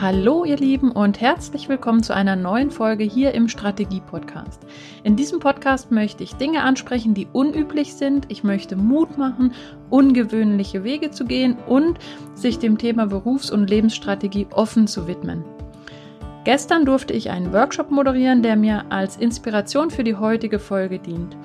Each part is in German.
Hallo ihr Lieben und herzlich willkommen zu einer neuen Folge hier im Strategie Podcast. In diesem Podcast möchte ich Dinge ansprechen, die unüblich sind. Ich möchte Mut machen, ungewöhnliche Wege zu gehen und sich dem Thema Berufs- und Lebensstrategie offen zu widmen. Gestern durfte ich einen Workshop moderieren, der mir als Inspiration für die heutige Folge dient.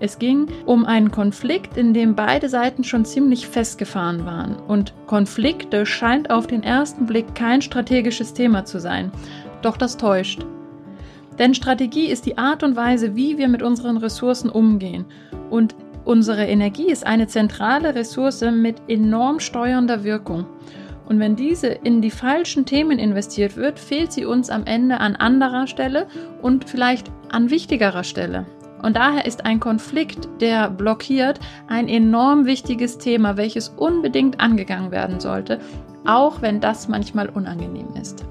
Es ging um einen Konflikt, in dem beide Seiten schon ziemlich festgefahren waren. Und Konflikte scheint auf den ersten Blick kein strategisches Thema zu sein. Doch das täuscht. Denn Strategie ist die Art und Weise, wie wir mit unseren Ressourcen umgehen. Und unsere Energie ist eine zentrale Ressource mit enorm steuernder Wirkung. Und wenn diese in die falschen Themen investiert wird, fehlt sie uns am Ende an anderer Stelle und vielleicht an wichtigerer Stelle. Und daher ist ein Konflikt, der blockiert, ein enorm wichtiges Thema, welches unbedingt angegangen werden sollte, auch wenn das manchmal unangenehm ist.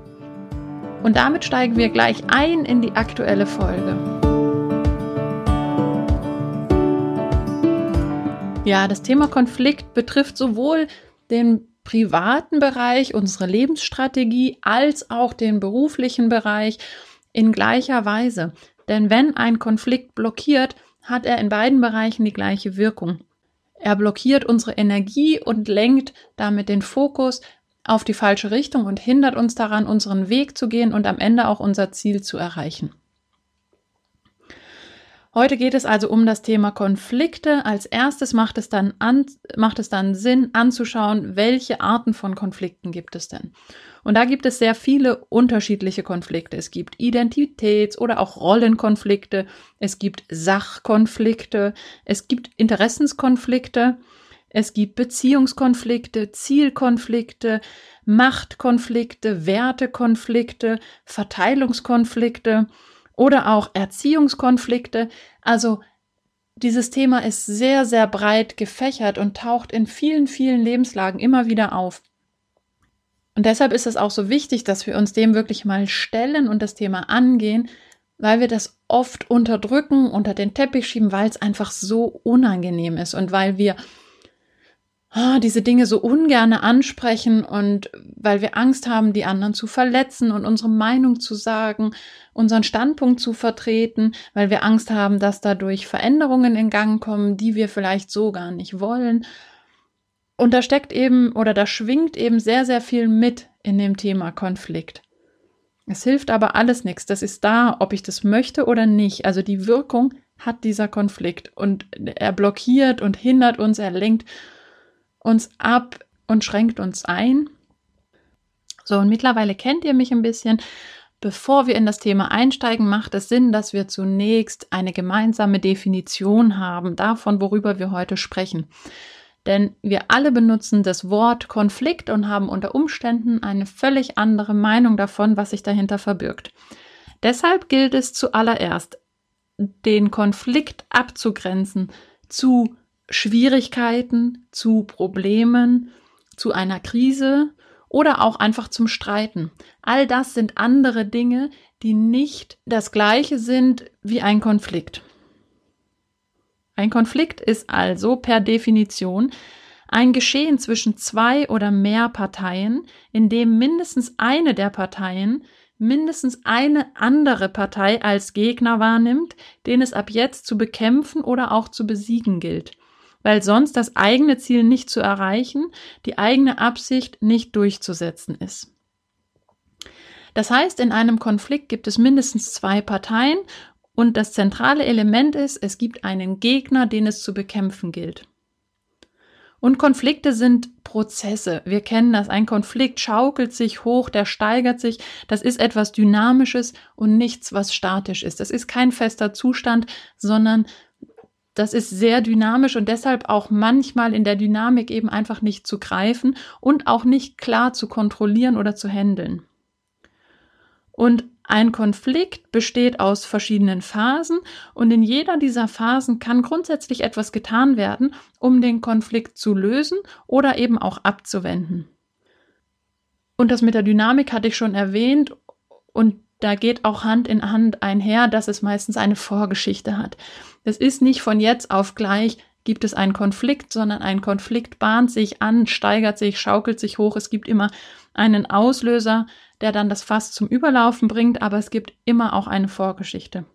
Und damit steigen wir gleich ein in die aktuelle Folge. Ja, das Thema Konflikt betrifft sowohl den privaten Bereich, unsere Lebensstrategie, als auch den beruflichen Bereich in gleicher Weise. Denn wenn ein Konflikt blockiert, hat er in beiden Bereichen die gleiche Wirkung. Er blockiert unsere Energie und lenkt damit den Fokus auf die falsche Richtung und hindert uns daran, unseren Weg zu gehen und am Ende auch unser Ziel zu erreichen. Heute geht es also um das Thema Konflikte. Als erstes macht es dann, an, macht es dann Sinn anzuschauen, welche Arten von Konflikten gibt es denn. Und da gibt es sehr viele unterschiedliche Konflikte. Es gibt Identitäts- oder auch Rollenkonflikte, es gibt Sachkonflikte, es gibt Interessenskonflikte, es gibt Beziehungskonflikte, Zielkonflikte, Machtkonflikte, Wertekonflikte, Verteilungskonflikte oder auch Erziehungskonflikte. Also dieses Thema ist sehr, sehr breit gefächert und taucht in vielen, vielen Lebenslagen immer wieder auf. Und deshalb ist es auch so wichtig, dass wir uns dem wirklich mal stellen und das Thema angehen, weil wir das oft unterdrücken, unter den Teppich schieben, weil es einfach so unangenehm ist und weil wir Ah, diese Dinge so ungerne ansprechen und weil wir Angst haben, die anderen zu verletzen und unsere Meinung zu sagen, unseren Standpunkt zu vertreten, weil wir Angst haben, dass dadurch Veränderungen in Gang kommen, die wir vielleicht so gar nicht wollen. Und da steckt eben oder da schwingt eben sehr, sehr viel mit in dem Thema Konflikt. Es hilft aber alles nichts. Das ist da, ob ich das möchte oder nicht. Also die Wirkung hat dieser Konflikt und er blockiert und hindert uns, er lenkt uns ab und schränkt uns ein. So, und mittlerweile kennt ihr mich ein bisschen. Bevor wir in das Thema einsteigen, macht es Sinn, dass wir zunächst eine gemeinsame Definition haben davon, worüber wir heute sprechen. Denn wir alle benutzen das Wort Konflikt und haben unter Umständen eine völlig andere Meinung davon, was sich dahinter verbirgt. Deshalb gilt es zuallererst, den Konflikt abzugrenzen zu Schwierigkeiten, zu Problemen, zu einer Krise oder auch einfach zum Streiten. All das sind andere Dinge, die nicht das gleiche sind wie ein Konflikt. Ein Konflikt ist also per Definition ein Geschehen zwischen zwei oder mehr Parteien, in dem mindestens eine der Parteien mindestens eine andere Partei als Gegner wahrnimmt, den es ab jetzt zu bekämpfen oder auch zu besiegen gilt weil sonst das eigene Ziel nicht zu erreichen, die eigene Absicht nicht durchzusetzen ist. Das heißt, in einem Konflikt gibt es mindestens zwei Parteien und das zentrale Element ist, es gibt einen Gegner, den es zu bekämpfen gilt. Und Konflikte sind Prozesse. Wir kennen das. Ein Konflikt schaukelt sich hoch, der steigert sich. Das ist etwas Dynamisches und nichts, was statisch ist. Das ist kein fester Zustand, sondern das ist sehr dynamisch und deshalb auch manchmal in der Dynamik eben einfach nicht zu greifen und auch nicht klar zu kontrollieren oder zu handeln. Und ein Konflikt besteht aus verschiedenen Phasen und in jeder dieser Phasen kann grundsätzlich etwas getan werden, um den Konflikt zu lösen oder eben auch abzuwenden. Und das mit der Dynamik hatte ich schon erwähnt und da geht auch Hand in Hand einher, dass es meistens eine Vorgeschichte hat. Es ist nicht von jetzt auf gleich gibt es einen Konflikt, sondern ein Konflikt bahnt sich an, steigert sich, schaukelt sich hoch. Es gibt immer einen Auslöser, der dann das Fass zum Überlaufen bringt, aber es gibt immer auch eine Vorgeschichte.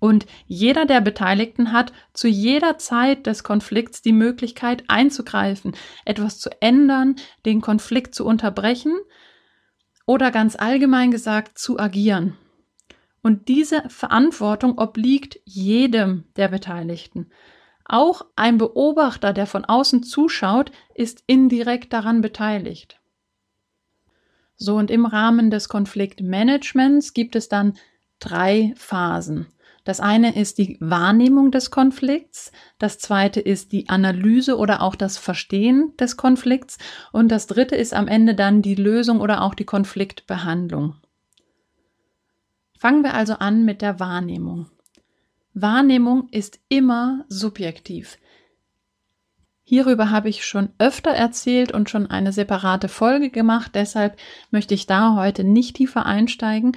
Und jeder der Beteiligten hat zu jeder Zeit des Konflikts die Möglichkeit einzugreifen, etwas zu ändern, den Konflikt zu unterbrechen oder ganz allgemein gesagt zu agieren. Und diese Verantwortung obliegt jedem der Beteiligten. Auch ein Beobachter, der von außen zuschaut, ist indirekt daran beteiligt. So, und im Rahmen des Konfliktmanagements gibt es dann drei Phasen. Das eine ist die Wahrnehmung des Konflikts, das zweite ist die Analyse oder auch das Verstehen des Konflikts und das dritte ist am Ende dann die Lösung oder auch die Konfliktbehandlung. Fangen wir also an mit der Wahrnehmung. Wahrnehmung ist immer subjektiv. Hierüber habe ich schon öfter erzählt und schon eine separate Folge gemacht, deshalb möchte ich da heute nicht tiefer einsteigen,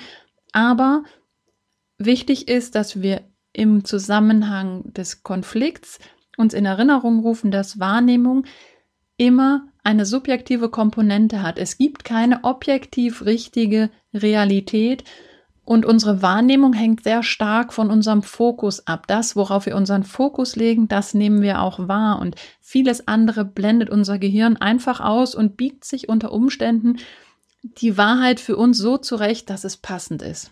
aber Wichtig ist, dass wir im Zusammenhang des Konflikts uns in Erinnerung rufen, dass Wahrnehmung immer eine subjektive Komponente hat. Es gibt keine objektiv richtige Realität und unsere Wahrnehmung hängt sehr stark von unserem Fokus ab. Das, worauf wir unseren Fokus legen, das nehmen wir auch wahr und vieles andere blendet unser Gehirn einfach aus und biegt sich unter Umständen die Wahrheit für uns so zurecht, dass es passend ist.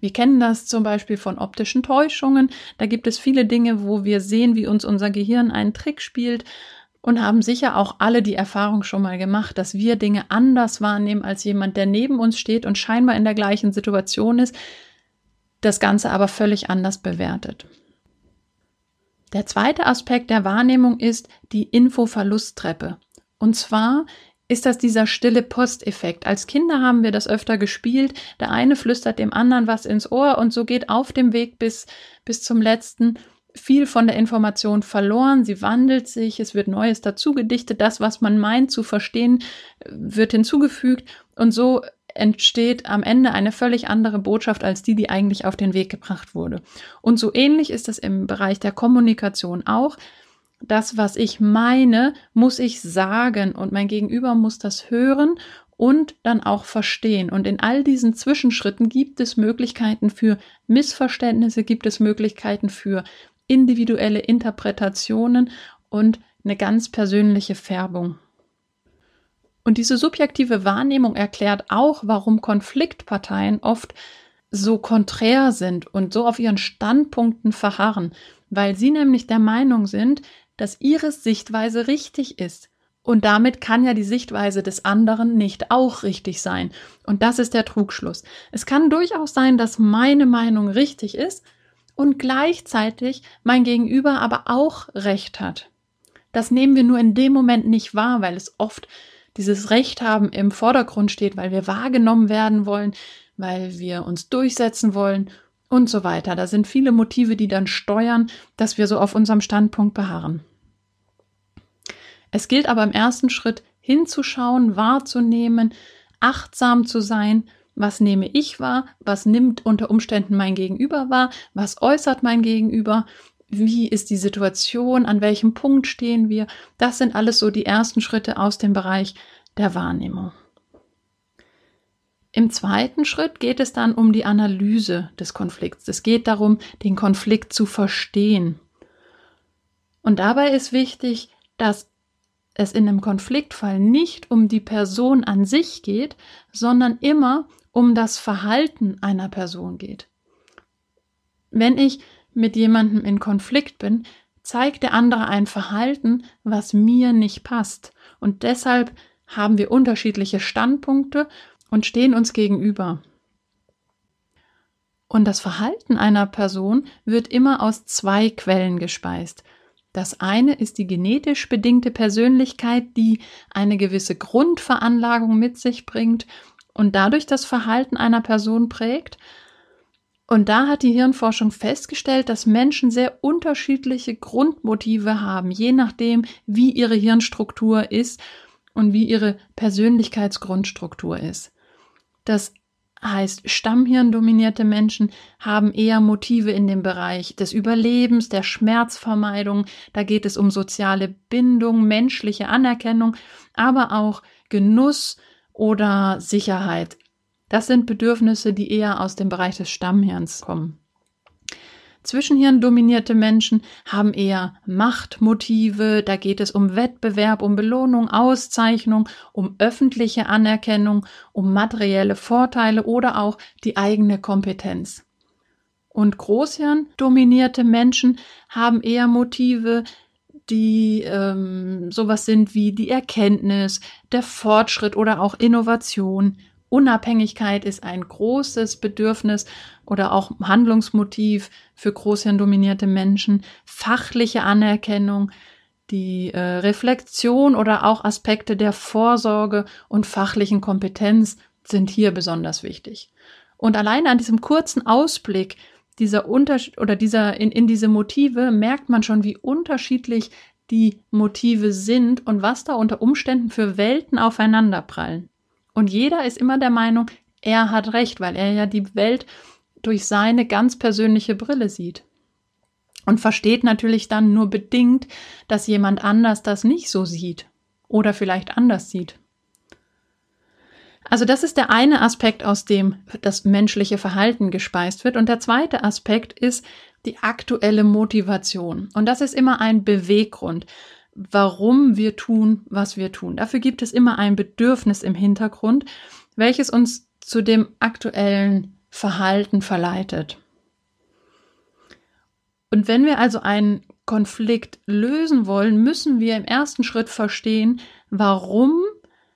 Wir kennen das zum Beispiel von optischen Täuschungen. Da gibt es viele Dinge, wo wir sehen, wie uns unser Gehirn einen Trick spielt und haben sicher auch alle die Erfahrung schon mal gemacht, dass wir Dinge anders wahrnehmen als jemand, der neben uns steht und scheinbar in der gleichen Situation ist, das Ganze aber völlig anders bewertet. Der zweite Aspekt der Wahrnehmung ist die Infoverlusttreppe. Und zwar ist das dieser stille Posteffekt. Als Kinder haben wir das öfter gespielt. Der eine flüstert dem anderen was ins Ohr und so geht auf dem Weg bis, bis zum letzten viel von der Information verloren. Sie wandelt sich, es wird Neues dazugedichtet. Das, was man meint zu verstehen, wird hinzugefügt und so entsteht am Ende eine völlig andere Botschaft als die, die eigentlich auf den Weg gebracht wurde. Und so ähnlich ist es im Bereich der Kommunikation auch das, was ich meine, muss ich sagen und mein Gegenüber muss das hören und dann auch verstehen. Und in all diesen Zwischenschritten gibt es Möglichkeiten für Missverständnisse, gibt es Möglichkeiten für individuelle Interpretationen und eine ganz persönliche Färbung. Und diese subjektive Wahrnehmung erklärt auch, warum Konfliktparteien oft so konträr sind und so auf ihren Standpunkten verharren, weil sie nämlich der Meinung sind, dass ihre Sichtweise richtig ist. Und damit kann ja die Sichtweise des anderen nicht auch richtig sein. Und das ist der Trugschluss. Es kann durchaus sein, dass meine Meinung richtig ist und gleichzeitig mein Gegenüber aber auch recht hat. Das nehmen wir nur in dem Moment nicht wahr, weil es oft dieses Recht haben im Vordergrund steht, weil wir wahrgenommen werden wollen, weil wir uns durchsetzen wollen und so weiter. Da sind viele Motive, die dann steuern, dass wir so auf unserem Standpunkt beharren. Es gilt aber im ersten Schritt hinzuschauen, wahrzunehmen, achtsam zu sein, was nehme ich wahr, was nimmt unter Umständen mein Gegenüber wahr, was äußert mein Gegenüber, wie ist die Situation, an welchem Punkt stehen wir. Das sind alles so die ersten Schritte aus dem Bereich der Wahrnehmung. Im zweiten Schritt geht es dann um die Analyse des Konflikts. Es geht darum, den Konflikt zu verstehen. Und dabei ist wichtig, dass es in einem Konfliktfall nicht um die Person an sich geht, sondern immer um das Verhalten einer Person geht. Wenn ich mit jemandem in Konflikt bin, zeigt der andere ein Verhalten, was mir nicht passt. Und deshalb haben wir unterschiedliche Standpunkte und stehen uns gegenüber. Und das Verhalten einer Person wird immer aus zwei Quellen gespeist. Das eine ist die genetisch bedingte Persönlichkeit, die eine gewisse Grundveranlagung mit sich bringt und dadurch das Verhalten einer Person prägt. Und da hat die Hirnforschung festgestellt, dass Menschen sehr unterschiedliche Grundmotive haben, je nachdem, wie ihre Hirnstruktur ist und wie ihre Persönlichkeitsgrundstruktur ist. Das heißt, stammhirndominierte Menschen haben eher Motive in dem Bereich des Überlebens, der Schmerzvermeidung. Da geht es um soziale Bindung, menschliche Anerkennung, aber auch Genuss oder Sicherheit. Das sind Bedürfnisse, die eher aus dem Bereich des Stammhirns kommen. Zwischenhirndominierte Menschen haben eher Machtmotive, da geht es um Wettbewerb, um Belohnung, Auszeichnung, um öffentliche Anerkennung, um materielle Vorteile oder auch die eigene Kompetenz. Und Großhirndominierte Menschen haben eher Motive, die ähm, sowas sind wie die Erkenntnis, der Fortschritt oder auch Innovation. Unabhängigkeit ist ein großes Bedürfnis oder auch Handlungsmotiv für großhirndominierte Menschen. Fachliche Anerkennung, die äh, Reflexion oder auch Aspekte der Vorsorge und fachlichen Kompetenz sind hier besonders wichtig. Und alleine an diesem kurzen Ausblick dieser Unterschied oder dieser in, in diese Motive merkt man schon, wie unterschiedlich die Motive sind und was da unter Umständen für Welten aufeinanderprallen. Und jeder ist immer der Meinung, er hat recht, weil er ja die Welt durch seine ganz persönliche Brille sieht. Und versteht natürlich dann nur bedingt, dass jemand anders das nicht so sieht oder vielleicht anders sieht. Also das ist der eine Aspekt, aus dem das menschliche Verhalten gespeist wird. Und der zweite Aspekt ist die aktuelle Motivation. Und das ist immer ein Beweggrund, warum wir tun, was wir tun. Dafür gibt es immer ein Bedürfnis im Hintergrund, welches uns zu dem aktuellen Verhalten verleitet. Und wenn wir also einen Konflikt lösen wollen, müssen wir im ersten Schritt verstehen, warum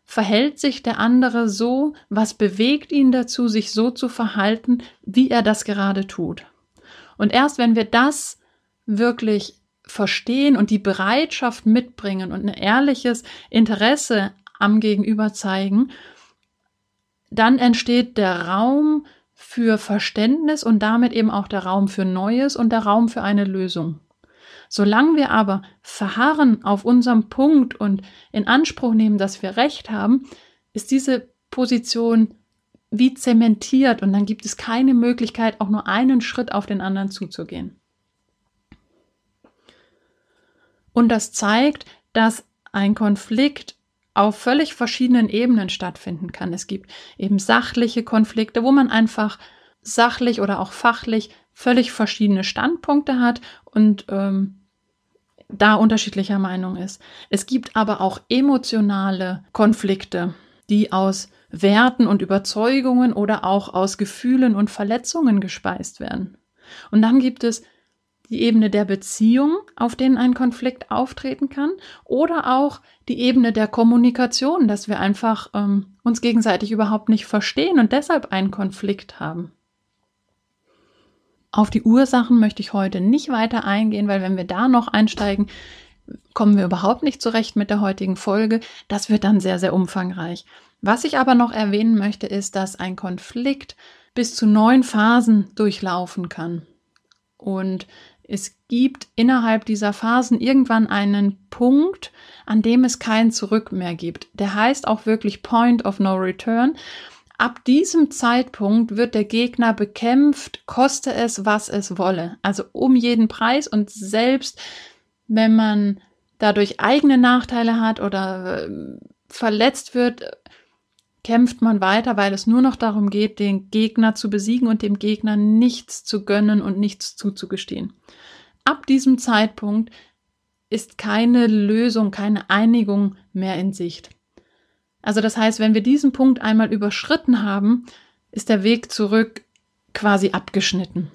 verhält sich der andere so, was bewegt ihn dazu, sich so zu verhalten, wie er das gerade tut. Und erst wenn wir das wirklich verstehen und die Bereitschaft mitbringen und ein ehrliches Interesse am Gegenüber zeigen, dann entsteht der Raum für Verständnis und damit eben auch der Raum für Neues und der Raum für eine Lösung. Solange wir aber verharren auf unserem Punkt und in Anspruch nehmen, dass wir Recht haben, ist diese Position wie zementiert und dann gibt es keine Möglichkeit, auch nur einen Schritt auf den anderen zuzugehen. Und das zeigt, dass ein Konflikt auf völlig verschiedenen Ebenen stattfinden kann. Es gibt eben sachliche Konflikte, wo man einfach sachlich oder auch fachlich völlig verschiedene Standpunkte hat und ähm, da unterschiedlicher Meinung ist. Es gibt aber auch emotionale Konflikte, die aus Werten und Überzeugungen oder auch aus Gefühlen und Verletzungen gespeist werden. Und dann gibt es die Ebene der Beziehung, auf denen ein Konflikt auftreten kann, oder auch die Ebene der Kommunikation, dass wir einfach ähm, uns gegenseitig überhaupt nicht verstehen und deshalb einen Konflikt haben. Auf die Ursachen möchte ich heute nicht weiter eingehen, weil wenn wir da noch einsteigen, kommen wir überhaupt nicht zurecht mit der heutigen Folge. Das wird dann sehr, sehr umfangreich. Was ich aber noch erwähnen möchte, ist, dass ein Konflikt bis zu neun Phasen durchlaufen kann. Und es gibt innerhalb dieser Phasen irgendwann einen Punkt, an dem es kein Zurück mehr gibt. Der heißt auch wirklich Point of No Return. Ab diesem Zeitpunkt wird der Gegner bekämpft, koste es, was es wolle. Also um jeden Preis und selbst wenn man dadurch eigene Nachteile hat oder äh, verletzt wird, kämpft man weiter, weil es nur noch darum geht, den Gegner zu besiegen und dem Gegner nichts zu gönnen und nichts zuzugestehen. Ab diesem Zeitpunkt ist keine Lösung, keine Einigung mehr in Sicht. Also das heißt, wenn wir diesen Punkt einmal überschritten haben, ist der Weg zurück quasi abgeschnitten.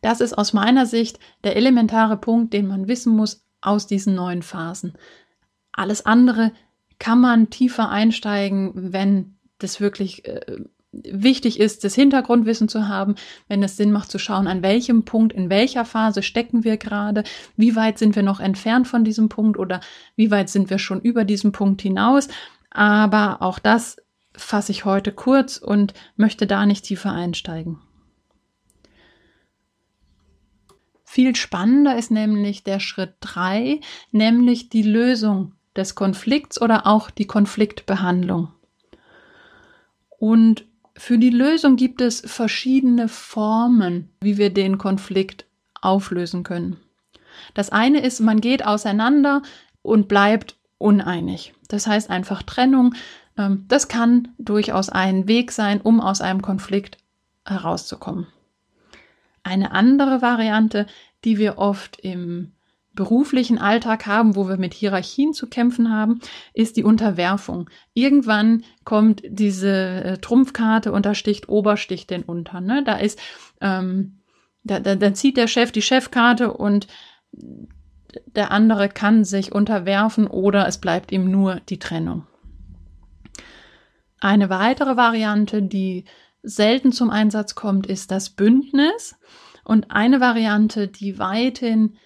Das ist aus meiner Sicht der elementare Punkt, den man wissen muss aus diesen neuen Phasen. Alles andere kann man tiefer einsteigen, wenn das wirklich äh, wichtig ist, das Hintergrundwissen zu haben, wenn es Sinn macht zu schauen, an welchem Punkt, in welcher Phase stecken wir gerade, wie weit sind wir noch entfernt von diesem Punkt oder wie weit sind wir schon über diesen Punkt hinaus. Aber auch das fasse ich heute kurz und möchte da nicht tiefer einsteigen. Viel spannender ist nämlich der Schritt drei, nämlich die Lösung des Konflikts oder auch die Konfliktbehandlung. Und für die Lösung gibt es verschiedene Formen, wie wir den Konflikt auflösen können. Das eine ist, man geht auseinander und bleibt uneinig. Das heißt einfach Trennung. Ähm, das kann durchaus ein Weg sein, um aus einem Konflikt herauszukommen. Eine andere Variante, die wir oft im beruflichen Alltag haben, wo wir mit Hierarchien zu kämpfen haben, ist die Unterwerfung. Irgendwann kommt diese äh, Trumpfkarte und da sticht Obersticht den unter. Ne? Da ist, ähm, da, da, da zieht der Chef die Chefkarte und der andere kann sich unterwerfen oder es bleibt ihm nur die Trennung. Eine weitere Variante, die selten zum Einsatz kommt, ist das Bündnis. Und eine Variante, die weithin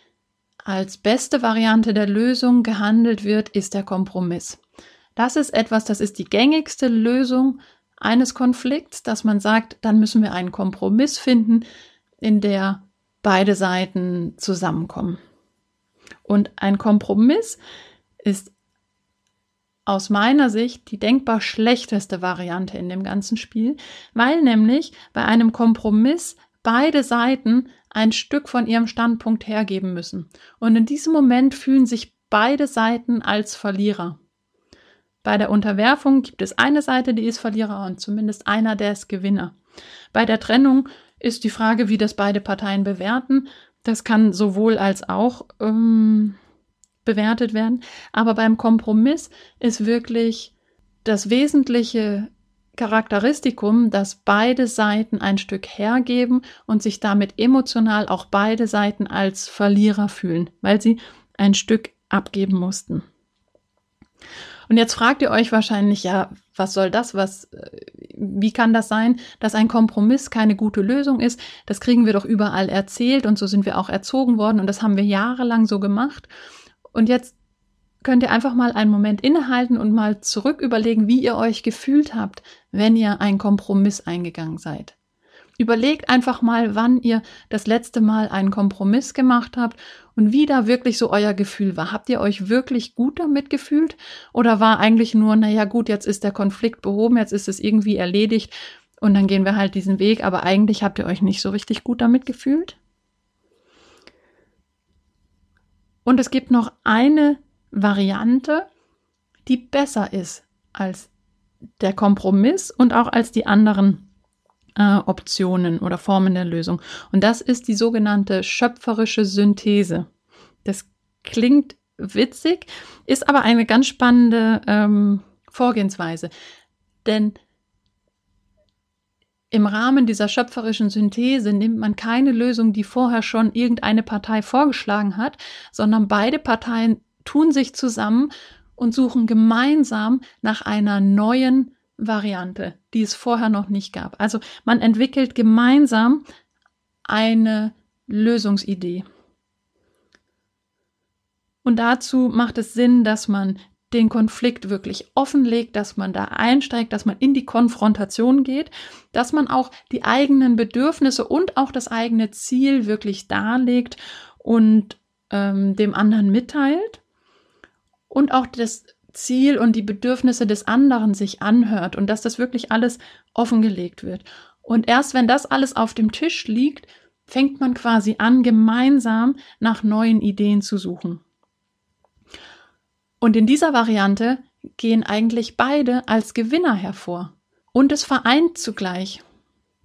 als beste Variante der Lösung gehandelt wird, ist der Kompromiss. Das ist etwas, das ist die gängigste Lösung eines Konflikts, dass man sagt, dann müssen wir einen Kompromiss finden, in der beide Seiten zusammenkommen. Und ein Kompromiss ist aus meiner Sicht die denkbar schlechteste Variante in dem ganzen Spiel, weil nämlich bei einem Kompromiss beide Seiten ein Stück von ihrem Standpunkt hergeben müssen. Und in diesem Moment fühlen sich beide Seiten als Verlierer. Bei der Unterwerfung gibt es eine Seite, die ist Verlierer und zumindest einer, der ist Gewinner. Bei der Trennung ist die Frage, wie das beide Parteien bewerten. Das kann sowohl als auch ähm, bewertet werden. Aber beim Kompromiss ist wirklich das wesentliche Charakteristikum, dass beide Seiten ein Stück hergeben und sich damit emotional auch beide Seiten als Verlierer fühlen, weil sie ein Stück abgeben mussten. Und jetzt fragt ihr euch wahrscheinlich, ja, was soll das? Was, wie kann das sein, dass ein Kompromiss keine gute Lösung ist? Das kriegen wir doch überall erzählt und so sind wir auch erzogen worden und das haben wir jahrelang so gemacht. Und jetzt könnt ihr einfach mal einen Moment innehalten und mal zurück überlegen, wie ihr euch gefühlt habt, wenn ihr einen Kompromiss eingegangen seid. Überlegt einfach mal, wann ihr das letzte Mal einen Kompromiss gemacht habt und wie da wirklich so euer Gefühl war. Habt ihr euch wirklich gut damit gefühlt oder war eigentlich nur, naja gut, jetzt ist der Konflikt behoben, jetzt ist es irgendwie erledigt und dann gehen wir halt diesen Weg, aber eigentlich habt ihr euch nicht so richtig gut damit gefühlt? Und es gibt noch eine Variante, die besser ist als der Kompromiss und auch als die anderen äh, Optionen oder Formen der Lösung. Und das ist die sogenannte schöpferische Synthese. Das klingt witzig, ist aber eine ganz spannende ähm, Vorgehensweise. Denn im Rahmen dieser schöpferischen Synthese nimmt man keine Lösung, die vorher schon irgendeine Partei vorgeschlagen hat, sondern beide Parteien tun sich zusammen und suchen gemeinsam nach einer neuen Variante, die es vorher noch nicht gab. Also man entwickelt gemeinsam eine Lösungsidee. Und dazu macht es Sinn, dass man den Konflikt wirklich offenlegt, dass man da einsteigt, dass man in die Konfrontation geht, dass man auch die eigenen Bedürfnisse und auch das eigene Ziel wirklich darlegt und ähm, dem anderen mitteilt und auch das Ziel und die Bedürfnisse des anderen sich anhört und dass das wirklich alles offengelegt wird. Und erst wenn das alles auf dem Tisch liegt, fängt man quasi an, gemeinsam nach neuen Ideen zu suchen. Und in dieser Variante gehen eigentlich beide als Gewinner hervor. Und es vereint zugleich.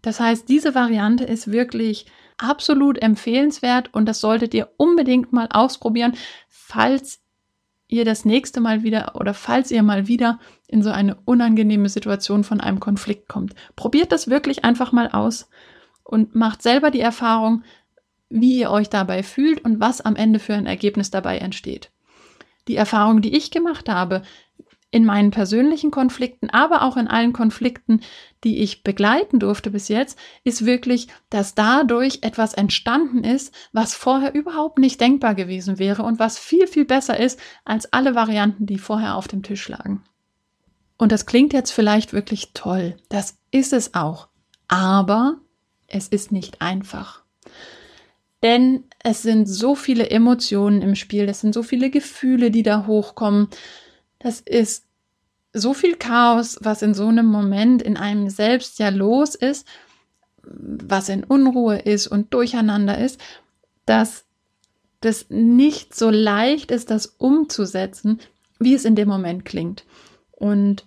Das heißt, diese Variante ist wirklich absolut empfehlenswert und das solltet ihr unbedingt mal ausprobieren, falls ihr das nächste Mal wieder oder falls ihr mal wieder in so eine unangenehme Situation von einem Konflikt kommt. Probiert das wirklich einfach mal aus und macht selber die Erfahrung, wie ihr euch dabei fühlt und was am Ende für ein Ergebnis dabei entsteht. Die Erfahrung, die ich gemacht habe, in meinen persönlichen Konflikten, aber auch in allen Konflikten, die ich begleiten durfte bis jetzt, ist wirklich, dass dadurch etwas entstanden ist, was vorher überhaupt nicht denkbar gewesen wäre und was viel, viel besser ist als alle Varianten, die vorher auf dem Tisch lagen. Und das klingt jetzt vielleicht wirklich toll. Das ist es auch. Aber es ist nicht einfach. Denn es sind so viele Emotionen im Spiel, es sind so viele Gefühle, die da hochkommen das ist so viel Chaos, was in so einem Moment in einem selbst ja los ist, was in Unruhe ist und durcheinander ist, dass das nicht so leicht ist, das umzusetzen, wie es in dem Moment klingt. Und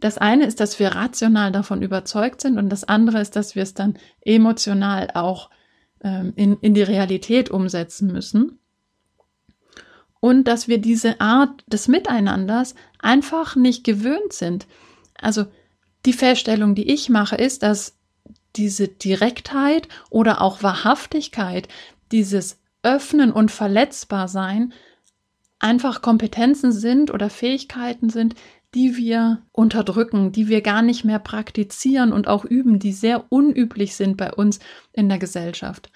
das eine ist, dass wir rational davon überzeugt sind und das andere ist, dass wir es dann emotional auch ähm, in, in die Realität umsetzen müssen. Und dass wir diese Art des Miteinanders einfach nicht gewöhnt sind. Also die Feststellung, die ich mache, ist, dass diese Direktheit oder auch Wahrhaftigkeit, dieses Öffnen und Verletzbarsein einfach Kompetenzen sind oder Fähigkeiten sind, die wir unterdrücken, die wir gar nicht mehr praktizieren und auch üben, die sehr unüblich sind bei uns in der Gesellschaft.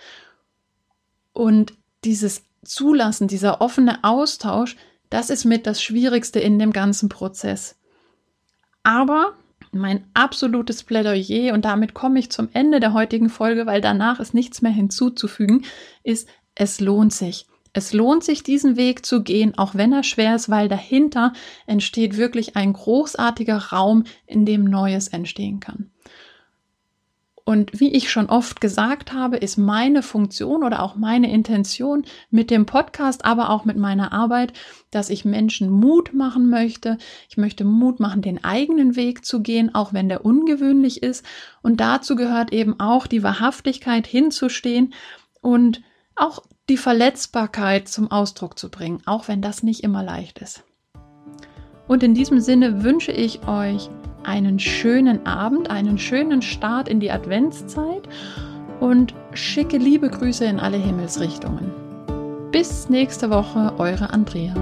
Und dieses Zulassen, dieser offene Austausch, das ist mit das Schwierigste in dem ganzen Prozess. Aber mein absolutes Plädoyer, und damit komme ich zum Ende der heutigen Folge, weil danach ist nichts mehr hinzuzufügen, ist, es lohnt sich. Es lohnt sich, diesen Weg zu gehen, auch wenn er schwer ist, weil dahinter entsteht wirklich ein großartiger Raum, in dem Neues entstehen kann. Und wie ich schon oft gesagt habe, ist meine Funktion oder auch meine Intention mit dem Podcast, aber auch mit meiner Arbeit, dass ich Menschen Mut machen möchte. Ich möchte Mut machen, den eigenen Weg zu gehen, auch wenn der ungewöhnlich ist. Und dazu gehört eben auch die Wahrhaftigkeit hinzustehen und auch die Verletzbarkeit zum Ausdruck zu bringen, auch wenn das nicht immer leicht ist. Und in diesem Sinne wünsche ich euch einen schönen Abend, einen schönen Start in die Adventszeit und schicke liebe Grüße in alle Himmelsrichtungen. Bis nächste Woche, eure Andrea.